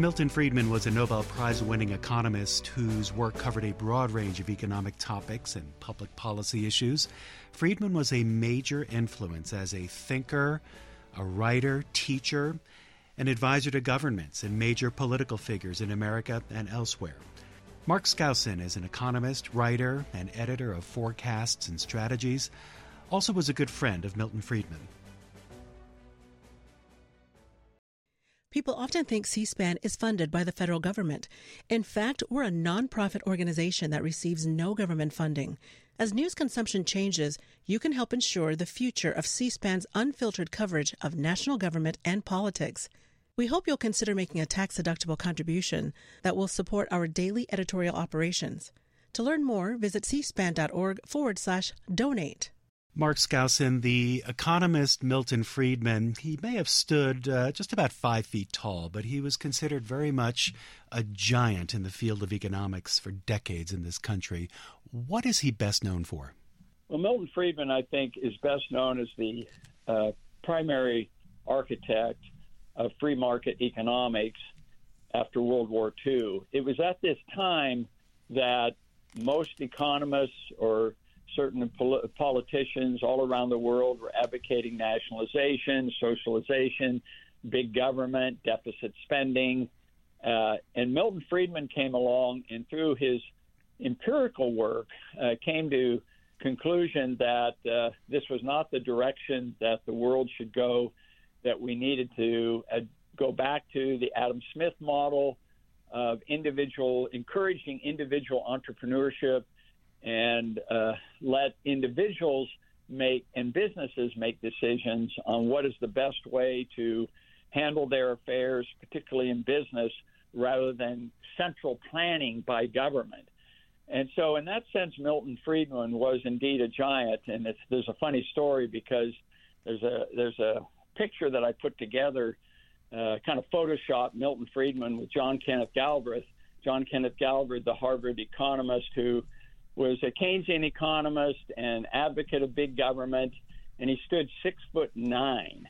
Milton Friedman was a Nobel Prize winning economist whose work covered a broad range of economic topics and public policy issues. Friedman was a major influence as a thinker, a writer, teacher, an advisor to governments and major political figures in America and elsewhere. Mark Skousen is an economist, writer, and editor of Forecasts and Strategies, also was a good friend of Milton Friedman. People often think C SPAN is funded by the federal government. In fact, we're a nonprofit organization that receives no government funding. As news consumption changes, you can help ensure the future of C SPAN's unfiltered coverage of national government and politics. We hope you'll consider making a tax deductible contribution that will support our daily editorial operations. To learn more, visit cspan.org forward slash donate. Mark Skousen, the economist Milton Friedman, he may have stood uh, just about five feet tall, but he was considered very much a giant in the field of economics for decades in this country. What is he best known for? Well, Milton Friedman, I think, is best known as the uh, primary architect of free market economics after World War II. It was at this time that most economists or certain pol- politicians all around the world were advocating nationalization, socialization, big government, deficit spending. Uh, and Milton Friedman came along and through his empirical work uh, came to conclusion that uh, this was not the direction that the world should go, that we needed to uh, go back to the Adam Smith model of individual, encouraging individual entrepreneurship and uh, let individuals make and businesses make decisions on what is the best way to handle their affairs, particularly in business, rather than central planning by government. And so, in that sense, Milton Friedman was indeed a giant. And there's a funny story because there's a there's a picture that I put together, uh, kind of Photoshop Milton Friedman with John Kenneth Galbraith. John Kenneth Galbraith, the Harvard economist who was a Keynesian economist and advocate of big government, and he stood six foot nine.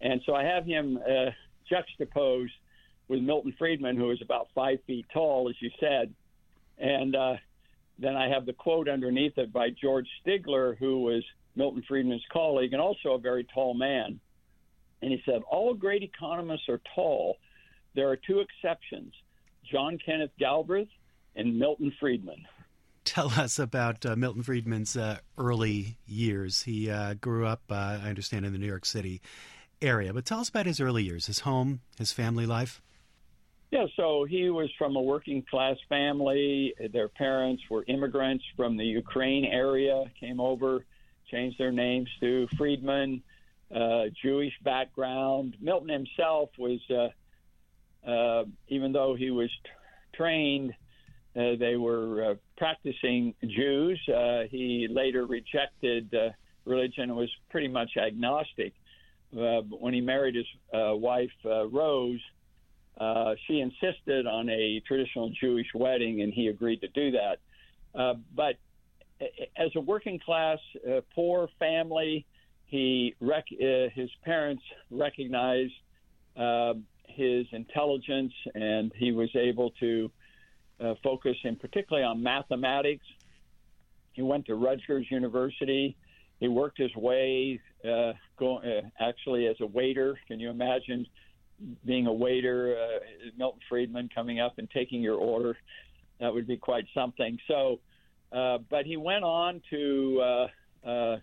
And so I have him uh, juxtaposed with Milton Friedman, who is about five feet tall, as you said. And uh, then I have the quote underneath it by George Stigler, who was Milton Friedman's colleague and also a very tall man. And he said, All great economists are tall. There are two exceptions John Kenneth Galbraith and Milton Friedman tell us about uh, Milton Friedman's uh, early years. He uh, grew up, uh, I understand, in the New York City area. But tell us about his early years, his home, his family life. Yeah, so he was from a working class family. Their parents were immigrants from the Ukraine area, came over, changed their names to Friedman, uh, Jewish background. Milton himself was, uh, even though he was t- trained uh, they were uh, practicing Jews. Uh, he later rejected religion and was pretty much agnostic. when he married his wife, Rose, she insisted on a traditional Jewish wedding, and he agreed to do that. but as a working class, poor family, he rec- his parents recognized uh, his intelligence, and he was able to uh, focusing particularly on mathematics. He went to Rutgers University. He worked his way, uh, go, uh, actually as a waiter. Can you imagine being a waiter, uh, Milton Friedman coming up and taking your order? That would be quite something. So, uh, but he went on to uh, uh,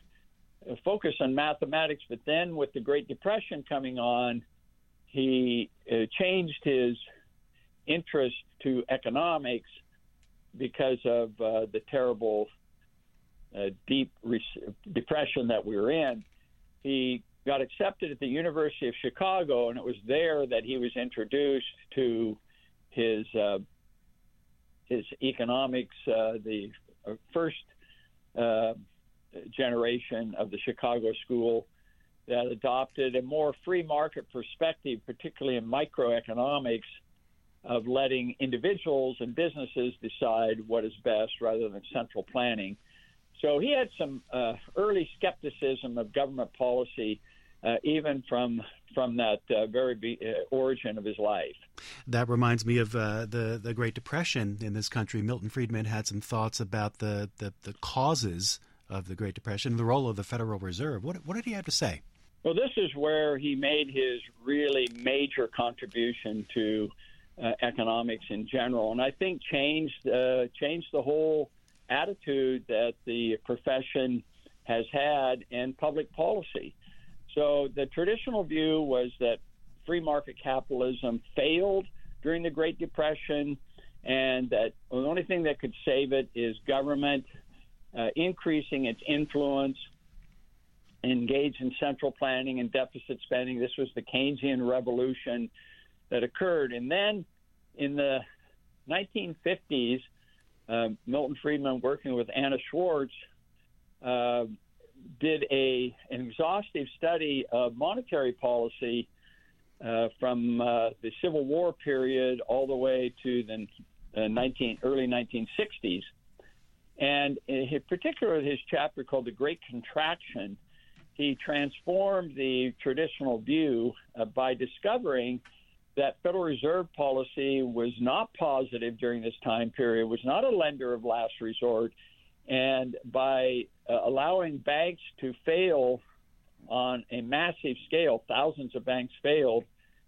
focus on mathematics. But then, with the Great Depression coming on, he uh, changed his interest to economics because of uh, the terrible uh, deep re- depression that we were in. He got accepted at the University of Chicago, and it was there that he was introduced to his uh, his economics, uh, the uh, first uh, generation of the Chicago School that adopted a more free market perspective, particularly in microeconomics, of letting individuals and businesses decide what is best rather than central planning. So he had some uh, early skepticism of government policy uh, even from from that uh, very be- uh, origin of his life. That reminds me of uh, the the Great Depression in this country. Milton Friedman had some thoughts about the, the, the causes of the Great Depression, the role of the Federal Reserve. What what did he have to say? Well, this is where he made his really major contribution to uh, economics in general, and I think changed uh, changed the whole attitude that the profession has had in public policy. So the traditional view was that free market capitalism failed during the Great Depression, and that the only thing that could save it is government uh, increasing its influence, engage in central planning and deficit spending. This was the Keynesian revolution that occurred. And then in the 1950s, uh, Milton Friedman, working with Anna Schwartz, uh, did a an exhaustive study of monetary policy uh, from uh, the Civil War period all the way to the 19, uh, early 1960s. And in particular, his chapter called The Great Contraction, he transformed the traditional view uh, by discovering that Federal Reserve policy was not positive during this time period, was not a lender of last resort, and by uh, allowing banks to fail on a massive scale, thousands of banks failed,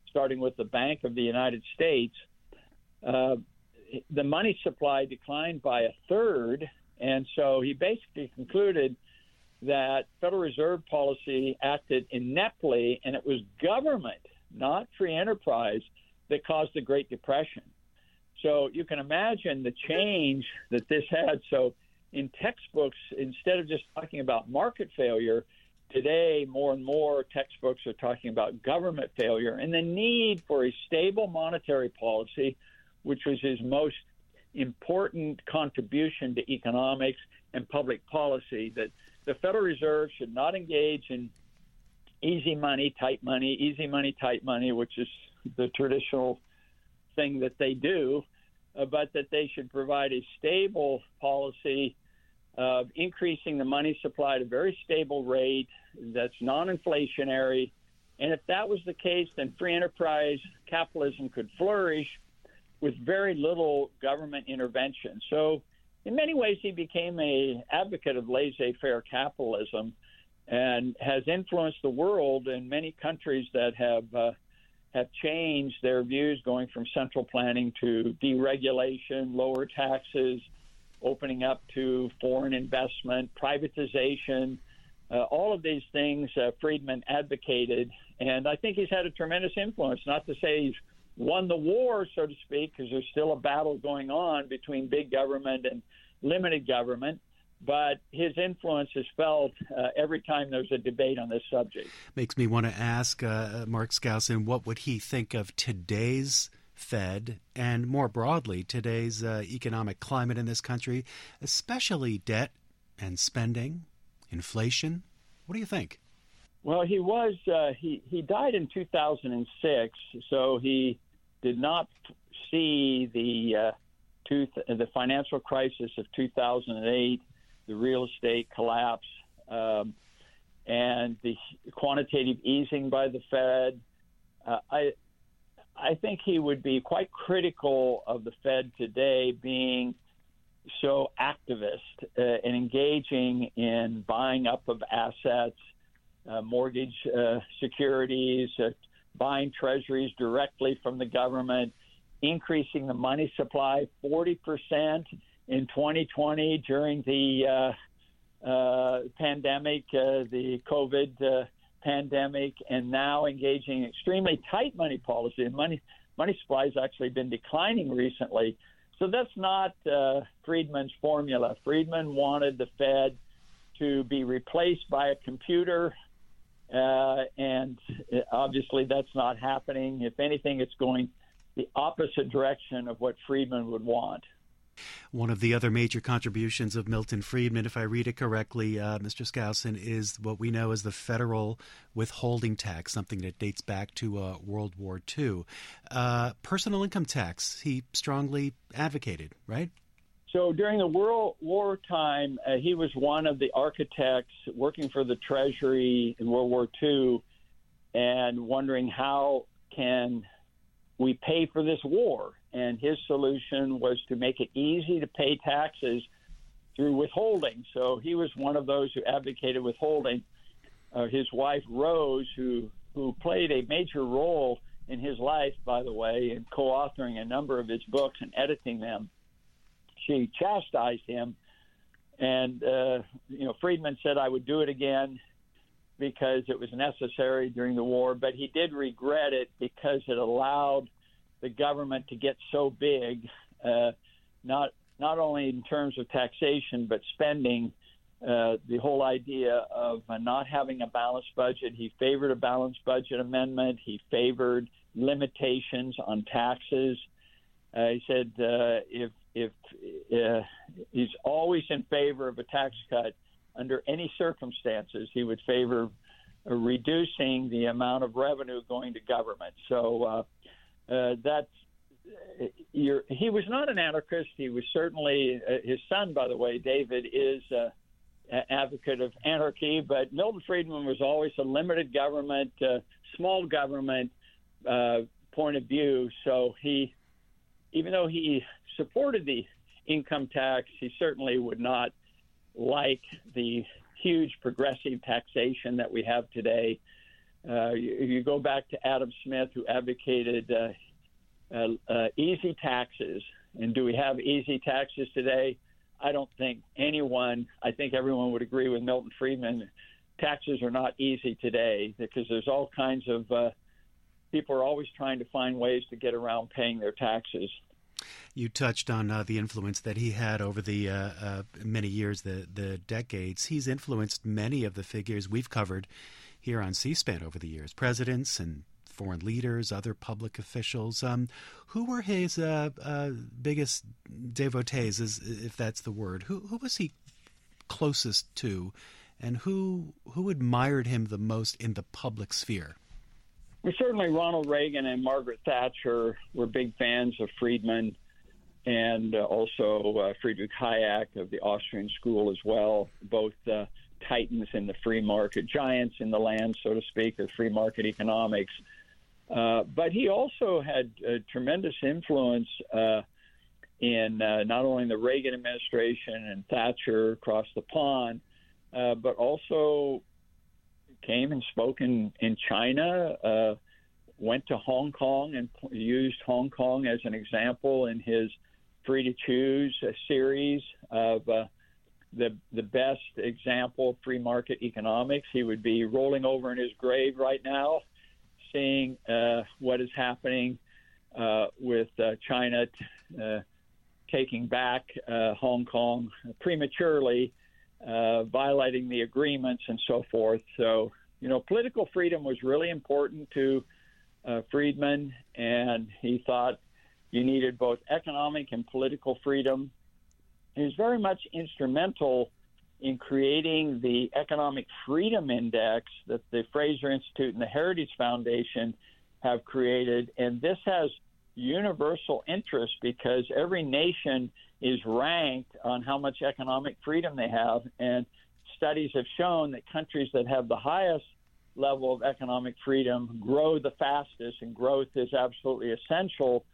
starting with the Bank of the United States. Uh, the money supply declined by a third, and so he basically concluded that Federal Reserve policy acted ineptly, and it was government, not free enterprise, that caused the Great Depression. So you can imagine the change that this had. So in textbooks, instead of just talking about market failure, today more and more textbooks are talking about government failure and the need for a stable monetary policy, which was his most important contribution to economics and public policy. That the Federal Reserve should not engage in easy money, tight money, easy money, tight money, which is the traditional thing that they do, uh, but that they should provide a stable policy of increasing the money supply at a very stable rate that's non inflationary. And if that was the case, then free enterprise capitalism could flourish with very little government intervention. So, in many ways, he became a advocate of laissez-faire capitalism, and has influenced the world in many countries that have uh, have changed their views, going from central planning to deregulation, lower taxes, opening up to foreign investment, privatization. Uh, all of these things uh, Friedman advocated, and I think he's had a tremendous influence. Not to say he's won the war, so to speak, because there's still a battle going on between big government and limited government. But his influence is felt uh, every time there's a debate on this subject. Makes me want to ask uh, Mark Skousen, what would he think of today's Fed and more broadly today's uh, economic climate in this country, especially debt and spending, inflation. What do you think? Well, he was uh, he he died in 2006, so he did not see the uh, two, the financial crisis of 2008, the real estate collapse, um, and the quantitative easing by the Fed. Uh, I I think he would be quite critical of the Fed today being so activist uh, and engaging in buying up of assets, uh, mortgage uh, securities, uh, buying treasuries directly from the government, increasing the money supply 40% in 2020 during the uh, uh, pandemic, the COVID pandemic and now engaging in extremely tight money policy. And money money supply has actually been declining recently. So that's not uh, Friedman's formula. Friedman wanted the Fed to be replaced by a computer, uh, and obviously that's not happening. If anything, it's going the opposite direction of what Friedman would want. One of the other major contributions of Milton Friedman, if I read it correctly, uh, Mr. Skousen, is what we know as the federal withholding tax, something that dates back to uh, World War II. Uh, personal income tax, he strongly advocated, right? So during the World War time, uh, he was one of the architects working for the Treasury in World War II and wondering how can we pay for this war. And his solution was to make it easy to pay taxes through withholding. So he was one of those who advocated withholding. Uh, his wife Rose, who who played a major role in his life, by the way, in co-authoring a number of his books and editing them, she chastised him. And uh, you know, Friedman said, "I would do it again." because it was necessary during the war, but he did regret it because it allowed the government to get so big, uh, not not only in terms of taxation but spending. Uh, the whole idea of uh, not having a balanced budget. He favored a balanced budget amendment. He favored limitations on taxes. Uh, he said uh, if if uh, he's always in favor of a tax cut under any circumstances, he would favor reducing the amount of revenue going to government. So uh, uh, that's he was not an anarchist. He was certainly uh, his son, by the way, David is uh, an advocate of anarchy. But Milton Friedman was always a limited government, uh, small government uh, point of view. So he, even though he supported the income tax, he certainly would not like the huge progressive taxation that we have today. Uh, you, you, go back to Adam Smith, who advocated uh, uh, uh, easy taxes. And do we have easy taxes today? I don't think anyone, I think everyone would agree with Milton Friedman. Taxes are not easy today because there's all kinds of uh, people are always trying to find ways to get around paying their taxes. You touched on uh, the influence that he had over the uh, uh, many years, the the decades. He's influenced many of the figures we've covered here on C-SPAN over the years, presidents and foreign leaders, other public officials. Um, who were his uh, uh, biggest devotees, if that's the word? Who, who was he closest to, and who who admired him the most in the public sphere? Well, certainly Ronald Reagan and Margaret Thatcher were big fans of Friedman, and uh, also uh, Friedrich Hayek of the Austrian school as well. Both uh, titans in the free market, giants in the land, so to speak, of free market economics. Uh, but he also had a tremendous influence uh, in uh, not only the Reagan administration and Thatcher across the pond, uh, but also came and spoke in, in China, uh, went to Hong Kong and used Hong Kong as an example in his Free to Choose series of the the best example of free market economics. He would be rolling over in his grave right now seeing uh, what is happening uh, with uh, China t- uh, taking back uh, Hong Kong prematurely, uh, violating the agreements and so forth. So, you know, political freedom was really important to Friedman, and he thought you needed both economic and political freedom. Was very much instrumental in creating the Economic Freedom Index that the Fraser Institute and the Heritage Foundation have created. And this has universal interest because every nation is ranked on how much economic freedom they have. And studies have shown that countries that have the highest level of economic freedom grow the fastest, and growth is absolutely essential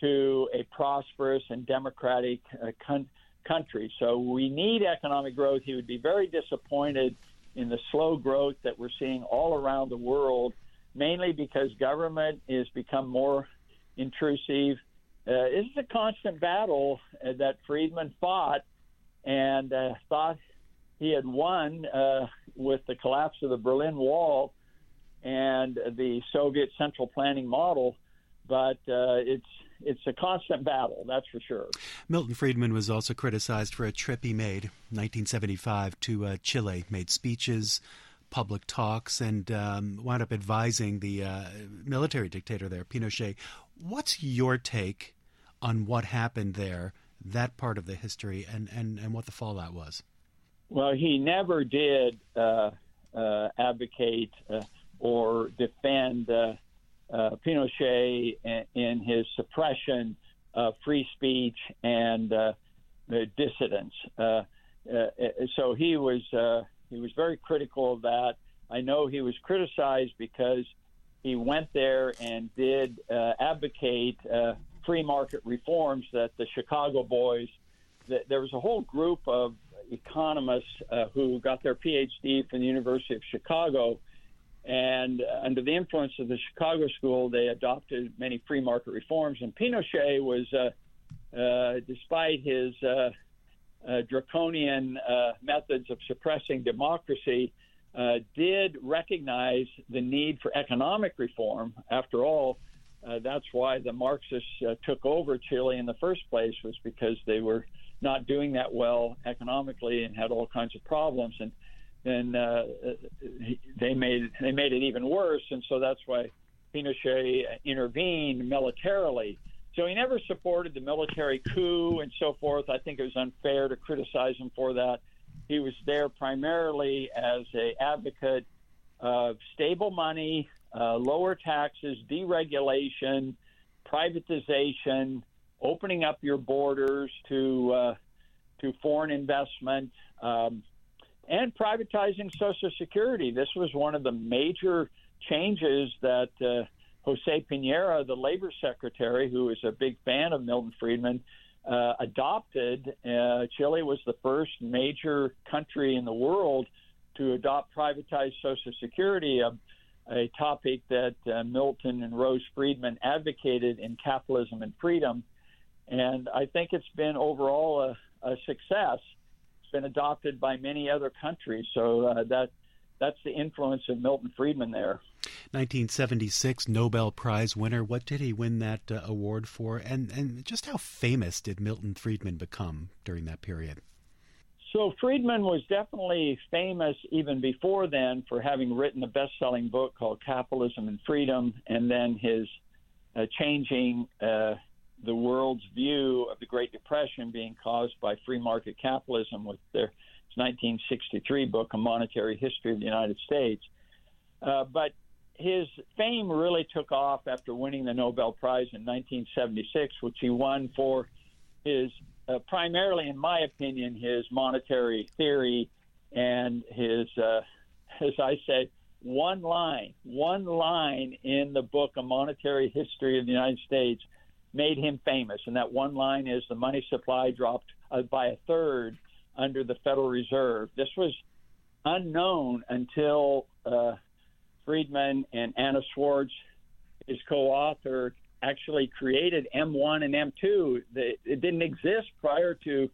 to a prosperous and democratic uh, country country. So we need economic growth. He would be very disappointed in the slow growth that we're seeing all around the world, mainly because government has become more intrusive. Uh, this is a constant battle uh, that Friedman fought and uh, thought he had won uh, with the collapse of the Berlin Wall and the Soviet central planning model, but uh, it's it's a constant battle, that's for sure. Milton Friedman was also criticized for a trip he made, 1975, to uh, Chile, made speeches, public talks, and um, wound up advising the uh, military dictator there, Pinochet. What's your take on what happened there, that part of the history, and, and, and what the fallout was? Well, he never did uh, uh advocate uh, or defend uh, Pinochet in, his suppression of free speech and uh, dissidents. Uh, uh, so he was uh, he was very critical of that. I know he was criticized because he went there and did advocate free market reforms that the Chicago boys. There was a whole group of economists who got their PhD from the University of Chicago, and under the influence of the Chicago School, they adopted many free market reforms. And Pinochet was, uh, uh, despite his uh, uh, draconian uh, methods of suppressing democracy, did recognize the need for economic reform. After all, that's why the Marxists took over Chile in the first place, was because they were not doing that well economically and had all kinds of problems. And then uh, they made they made it even worse, and so that's why Pinochet intervened militarily so he never supported the military coup and so forth. I think it was unfair to criticize him for that. He was there primarily as a advocate of stable money, uh, lower taxes, deregulation, privatization, opening up your borders to uh, to foreign investment, um, and privatizing Social Security. This was one of the major changes that uh, Jose Piñera, the labor secretary, who is a big fan of Milton Friedman, uh, adopted. Uh, Chile was the first major country in the world to adopt privatized Social Security, a, a topic that uh, Milton and Rose Friedman advocated in Capitalism and Freedom. And I think it's been overall a, a success. It's been adopted by many other countries. So uh, that that's the influence of Milton Friedman there. 1976 Nobel Prize winner. What did he win that uh, award for? And and just how famous did Milton Friedman become during that period? So Friedman was definitely famous even before then for having written a best-selling book called Capitalism and Freedom, and then his uh, changing uh, the world's view of the Great Depression being caused by free market capitalism with their 1963 book, A Monetary History of the United States. Uh, but his fame really took off after winning the Nobel Prize in 1976, which he won for his, uh, primarily, in my opinion, his monetary theory and his, uh, as I say, one line, one line in the book, A Monetary History of the United States, made him famous. And that one line is the money supply dropped uh, by a third under the Federal Reserve. This was unknown until uh, Friedman and Anna Schwartz, his co-author, actually created M1 and M2. It didn't exist prior to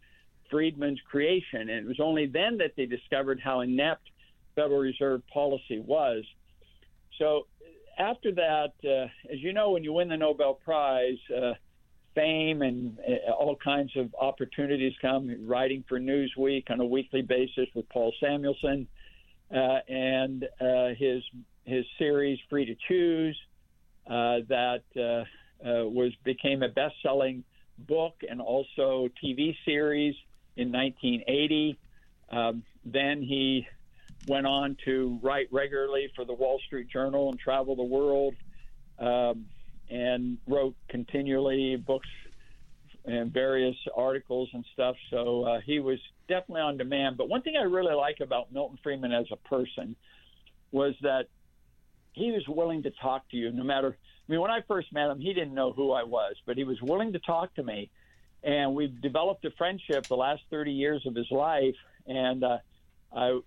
Friedman's creation, and it was only then that they discovered how inept Federal Reserve policy was. So after that, uh, as you know, when you win the Nobel Prize, uh, fame and uh, all kinds of opportunities come. Writing for Newsweek on a weekly basis with Paul Samuelson, uh, and uh, his his series Free to Choose uh, that was became a best-selling book and also TV series in 1980. Um, then he went on to write regularly for the Wall Street Journal and travel the world, um, and wrote continually books and various articles and stuff. So uh, he was definitely on demand. But one thing I really like about Milton Friedman as a person was that he was willing to talk to you no matter. I mean, when I first met him, he didn't know who I was, but he was willing to talk to me, and we've developed a friendship the last 30 years of his life. And uh, I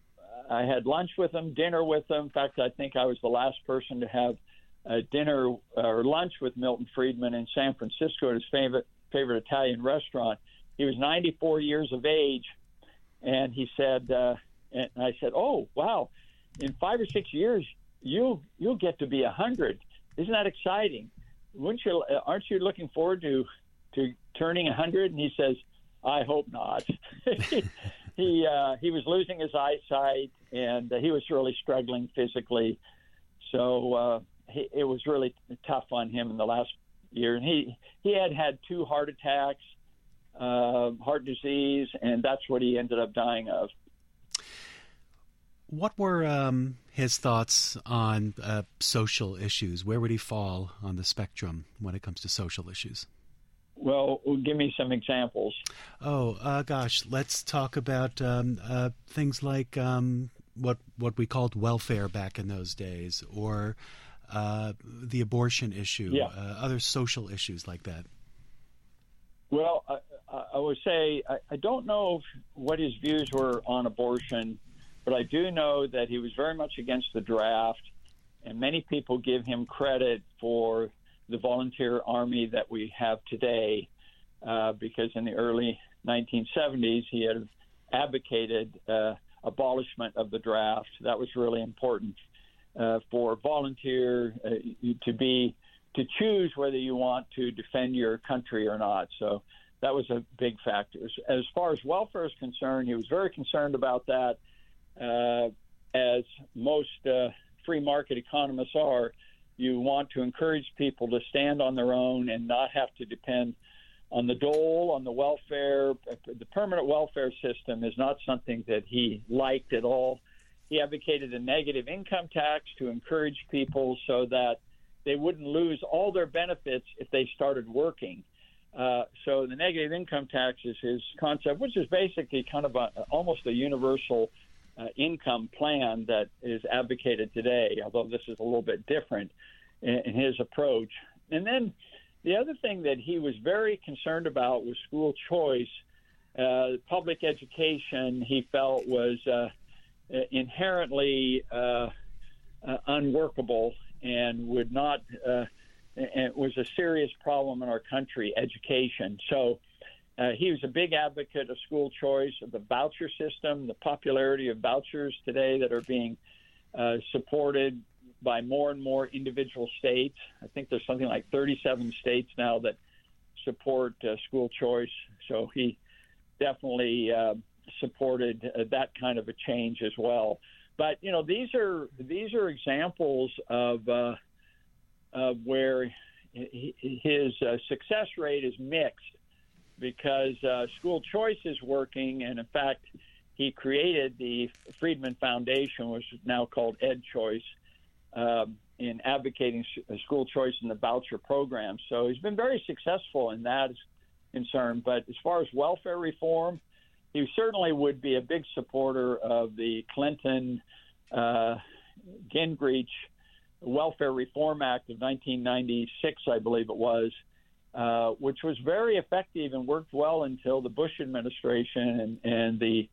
I had lunch with him, dinner with him. In fact, I think I was the last person to have a dinner or lunch with Milton Friedman in San Francisco at his favorite favorite Italian restaurant. He was 94 years of age, and he said, uh, and I said, "Oh, wow! In five or six years, you'll you'll get to be a hundred. Isn't that exciting? Wouldn't you? Uh, aren't you looking forward to to turning a hundred? And he says, I hope not. he uh, he was losing his eyesight and uh, he was really struggling physically. So uh, he, it was really tough on him in the last year. And he he had had two heart attacks, uh, heart disease, and that's what he ended up dying of. What were um, his thoughts on uh, social issues? Where would he fall on the spectrum when it comes to social issues? Well, give me some examples. Oh, uh, gosh, let's talk about um, uh, things like um, what what we called welfare back in those days, or uh, the abortion issue, yeah. uh, other social issues like that? Well, I, I would say I, I don't know what his views were on abortion, but I do know that he was very much against the draft, and many people give him credit for the volunteer army that we have today, uh, because in the early 1970s he had advocated uh, abolishment of the draft. That was really important uh, for volunteer uh, to be to choose whether you want to defend your country or not. So that was a big factor. As far as welfare is concerned, he was very concerned about that, uh, as most uh, free market economists are. You want to encourage people to stand on their own and not have to depend on the dole, on the welfare. The permanent welfare system is not something that he liked at all. He advocated a negative income tax to encourage people so that they wouldn't lose all their benefits if they started working. Uh, so the negative income tax is his concept, which is basically kind of a, almost a universal uh, income plan that is advocated today, although this is a little bit different in, in his approach. And then the other thing that he was very concerned about was school choice. Uh, public education, he felt, was uh, inherently uh, uh, unworkable and would not uh, and was a serious problem in our country education so uh, he was a big advocate of school choice of the voucher system the popularity of vouchers today that are being uh, supported by more and more individual states. I think there's something like 37 states now that support uh, school choice. So he definitely uh, supported uh, that kind of a change as well. But you know, these are these are examples of uh, of where his success rate is mixed because uh, school choice is working, and in fact, he created the Friedman Foundation, which is now called Ed Choice, um, in advocating uh, school choice in the voucher program. So he's been very successful in that concern. But as far as welfare reform, he certainly would be a big supporter of the Clinton uh, Gingrich Welfare Reform Act of 1996, I believe it was, uh, which was very effective and worked well until the Bush administration and, and the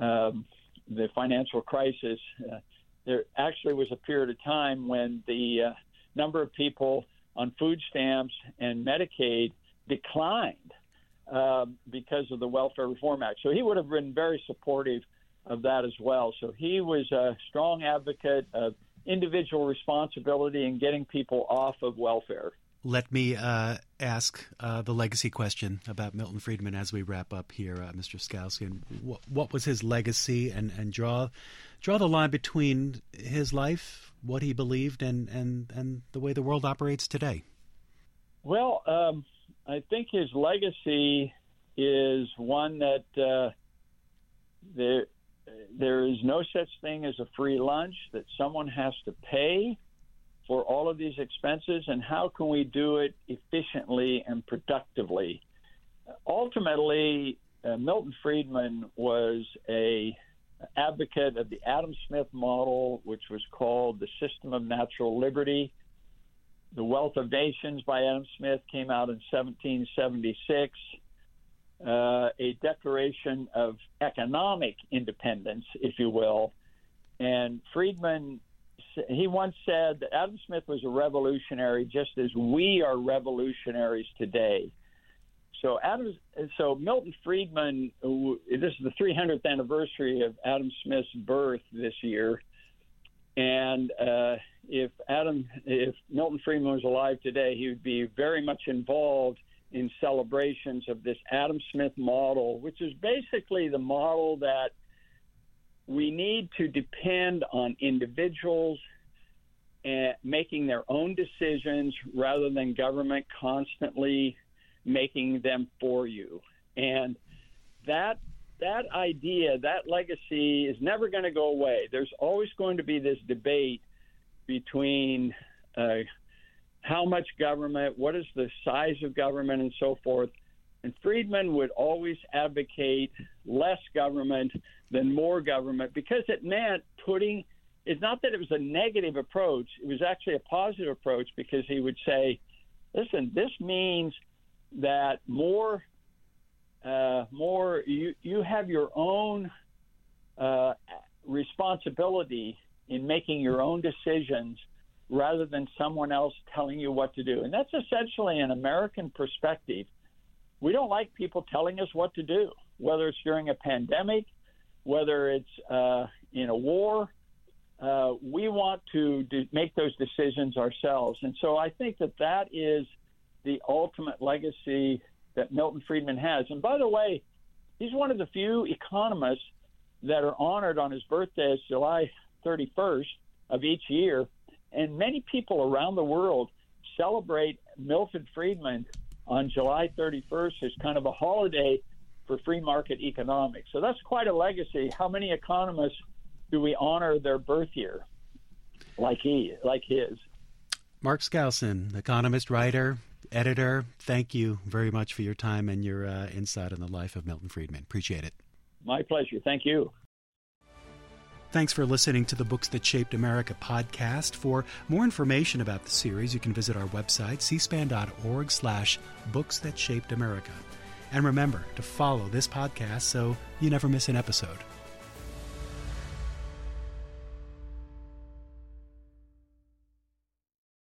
um, the financial crisis. Uh, there actually was a period of time when the uh, number of people on food stamps and Medicaid declined um, because of the Welfare Reform Act. So he would have been very supportive of that as well. So he was a strong advocate of individual responsibility and getting people off of welfare. Let me uh, ask uh, the legacy question about Milton Friedman as we wrap up here, uh, Mr. Skousen. What, what, was his legacy, and, and draw draw the line between his life, what he believed, and and, and the way the world operates today? Well, um, I think his legacy is one that uh, there there is no such thing as a free lunch. That someone has to pay for all of these expenses, and how can we do it efficiently and productively? Ultimately, uh, Milton Friedman was a advocate of the Adam Smith model, which was called the system of natural liberty. The Wealth of Nations by Adam Smith came out in 1776. Uh, a declaration of economic independence, if you will. And Friedman, he once said that Adam Smith was a revolutionary just as we are revolutionaries today. So Adam, so Milton Friedman, this is the 300th anniversary of Adam Smith's birth this year, and uh, if Adam, if Milton Friedman was alive today, he would be very much involved in celebrations of this Adam Smith model, which is basically the model that we need to depend on individuals making their own decisions rather than government constantly making them for you. And that that idea, that legacy is never going to go away. There's always going to be this debate between uh, how much government, what is the size of government, and so forth. And Friedman would always advocate less government than more government because it meant putting it's not that it was a negative approach, it was actually a positive approach because he would say, listen, this means that more uh, more you you have your own uh, responsibility in making your own decisions rather than someone else telling you what to do. And that's essentially an American perspective. We don't like people telling us what to do, whether it's during a pandemic, whether it's uh, in a war. Uh, we want to make those decisions ourselves. And so I think that that is the ultimate legacy that Milton Friedman has. And by the way, he's one of the few economists that are honored on his birthday, July 31st of each year. And many people around the world celebrate Milton Friedman on July 31st is kind of a holiday for free market economics. So that's quite a legacy. How many economists do we honor their birth year like he like his? Mark Skousen, economist, writer, editor, thank you very much for your time and your uh, insight on the life of Milton Friedman. Appreciate it. My pleasure. Thank you. Thanks for listening to the Books That Shaped America podcast. For more information about the series, you can visit our website, cspan.org slash books that shaped America. And remember to follow this podcast so you never miss an episode.